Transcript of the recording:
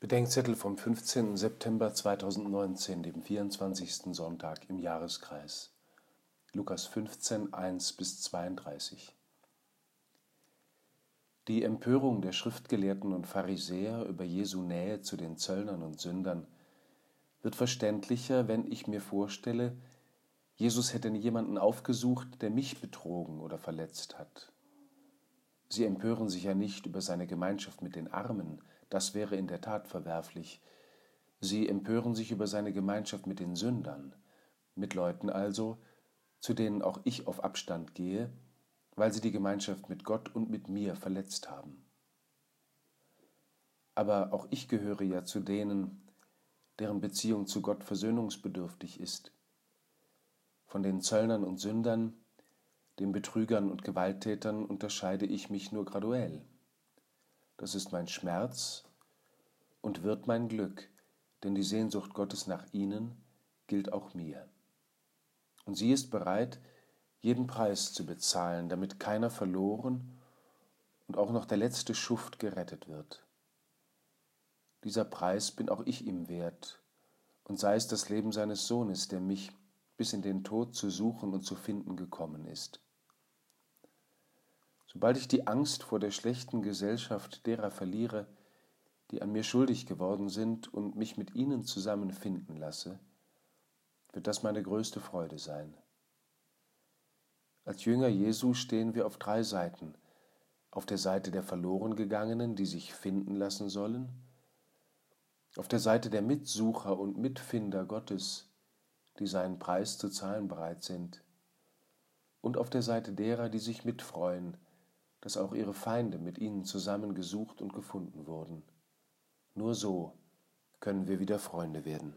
Bedenkzettel vom 15. September 2019, dem 24. Sonntag im Jahreskreis. Lukas 15, 1 bis 32. Die Empörung der Schriftgelehrten und Pharisäer über Jesu Nähe zu den Zöllnern und Sündern wird verständlicher, wenn ich mir vorstelle, Jesus hätte jemanden aufgesucht, der mich betrogen oder verletzt hat. Sie empören sich ja nicht über seine Gemeinschaft mit den Armen, das wäre in der Tat verwerflich. Sie empören sich über seine Gemeinschaft mit den Sündern, mit Leuten also, zu denen auch ich auf Abstand gehe, weil sie die Gemeinschaft mit Gott und mit mir verletzt haben. Aber auch ich gehöre ja zu denen, deren Beziehung zu Gott versöhnungsbedürftig ist. Von den Zöllnern und Sündern, den Betrügern und Gewalttätern unterscheide ich mich nur graduell. Das ist mein Schmerz und wird mein Glück, denn die Sehnsucht Gottes nach ihnen gilt auch mir. Und sie ist bereit, jeden Preis zu bezahlen, damit keiner verloren und auch noch der letzte Schuft gerettet wird. Dieser Preis bin auch ich ihm wert, und sei es das Leben seines Sohnes, der mich bis in den Tod zu suchen und zu finden gekommen ist. Sobald ich die Angst vor der schlechten Gesellschaft derer verliere, die an mir schuldig geworden sind und mich mit ihnen zusammenfinden lasse, wird das meine größte Freude sein. Als Jünger Jesu stehen wir auf drei Seiten. Auf der Seite der Verlorengegangenen, die sich finden lassen sollen, auf der Seite der Mitsucher und Mitfinder Gottes, die seinen Preis zu zahlen bereit sind, und auf der Seite derer, die sich mitfreuen, dass auch ihre Feinde mit ihnen zusammen gesucht und gefunden wurden. Nur so können wir wieder Freunde werden.